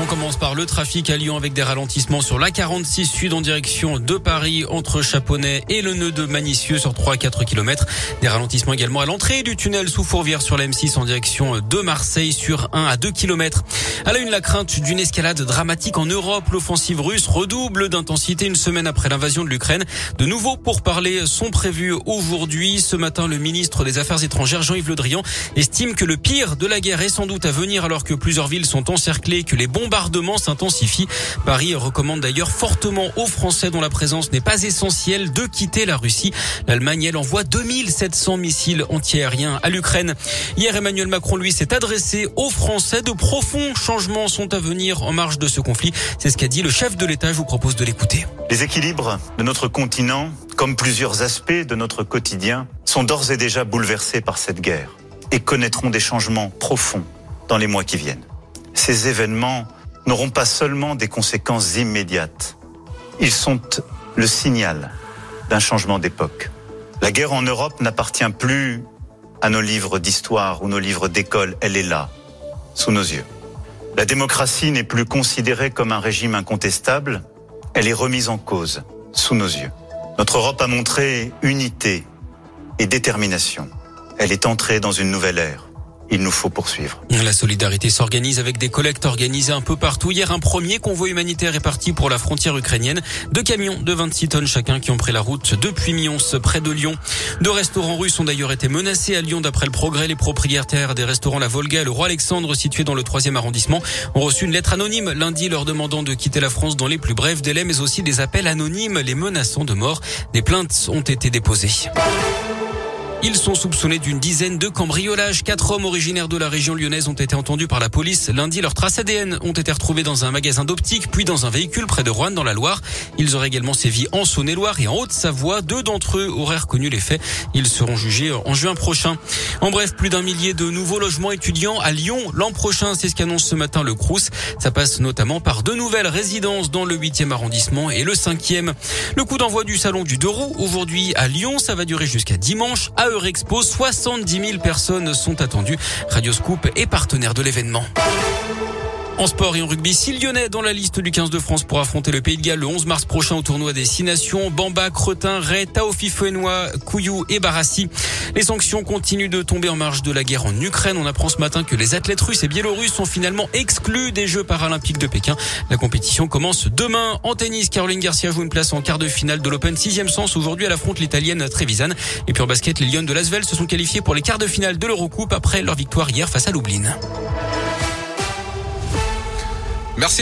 On commence par le trafic à Lyon avec des ralentissements sur la 46 sud en direction de Paris entre Chaponnet et le nœud de Manicieux sur 3 à 4 km. Des ralentissements également à l'entrée du tunnel sous Fourvière sur la M6 en direction de Marseille sur 1 à 2 km. À la une, la crainte d'une escalade dramatique en Europe. L'offensive russe redouble d'intensité une semaine après l'invasion de l'Ukraine. De nouveaux pourparlers sont prévus aujourd'hui. Ce matin, le ministre des Affaires étrangères, Jean-Yves Le Drian, estime que le pire de la guerre est sans doute à venir alors que plusieurs villes sont encerclées, que les bombes bombardement s'intensifie. Paris recommande d'ailleurs fortement aux Français dont la présence n'est pas essentielle de quitter la Russie. L'Allemagne, elle, envoie 2700 missiles antiaériens à l'Ukraine. Hier, Emmanuel Macron, lui, s'est adressé aux Français. De profonds changements sont à venir en marge de ce conflit. C'est ce qu'a dit le chef de l'État. Je vous propose de l'écouter. Les équilibres de notre continent, comme plusieurs aspects de notre quotidien, sont d'ores et déjà bouleversés par cette guerre et connaîtront des changements profonds dans les mois qui viennent. Ces événements n'auront pas seulement des conséquences immédiates, ils sont le signal d'un changement d'époque. La guerre en Europe n'appartient plus à nos livres d'histoire ou nos livres d'école, elle est là, sous nos yeux. La démocratie n'est plus considérée comme un régime incontestable, elle est remise en cause, sous nos yeux. Notre Europe a montré unité et détermination. Elle est entrée dans une nouvelle ère il nous faut poursuivre. La solidarité s'organise avec des collectes organisées un peu partout. Hier, un premier convoi humanitaire est parti pour la frontière ukrainienne. Deux camions de 26 tonnes chacun qui ont pris la route depuis Mions, près de Lyon. Deux restaurants russes ont d'ailleurs été menacés à Lyon d'après le progrès. Les propriétaires des restaurants La Volga et le Roi Alexandre, situés dans le troisième arrondissement, ont reçu une lettre anonyme lundi leur demandant de quitter la France dans les plus brefs délais, mais aussi des appels anonymes les menaçant de mort. Des plaintes ont été déposées. Ils sont soupçonnés d'une dizaine de cambriolages. Quatre hommes originaires de la région lyonnaise ont été entendus par la police. Lundi, leurs traces ADN ont été retrouvées dans un magasin d'optique, puis dans un véhicule près de Rouen, dans la Loire. Ils auraient également sévi en Saône-et-Loire et en Haute-Savoie. Deux d'entre eux auraient reconnu les faits. Ils seront jugés en juin prochain. En bref, plus d'un millier de nouveaux logements étudiants à Lyon l'an prochain. C'est ce qu'annonce ce matin le Crous. Ça passe notamment par deux nouvelles résidences dans le 8e arrondissement et le 5e. Le coup d'envoi du salon du roues aujourd'hui à Lyon. Ça va durer jusqu'à dimanche. Eurexpo, 70 000 personnes sont attendues. Radio Scoop est partenaire de l'événement. En sport et en rugby, 6 Lyonnais dans la liste du 15 de France pour affronter le Pays de Galles le 11 mars prochain au tournoi des 6 nations. Bamba, Cretin, Ray, Taofi Fouenois, Couillou et Barassi. Les sanctions continuent de tomber en marge de la guerre en Ukraine. On apprend ce matin que les athlètes russes et biélorusses sont finalement exclus des Jeux paralympiques de Pékin. La compétition commence demain. En tennis, Caroline Garcia joue une place en quart de finale de l'Open 6 sens. Aujourd'hui, elle affronte l'Italienne Trevisan. Et puis en basket, les Lions de Lasvel se sont qualifiés pour les quarts de finale de l'Eurocoupe après leur victoire hier face à Lublin. Merci.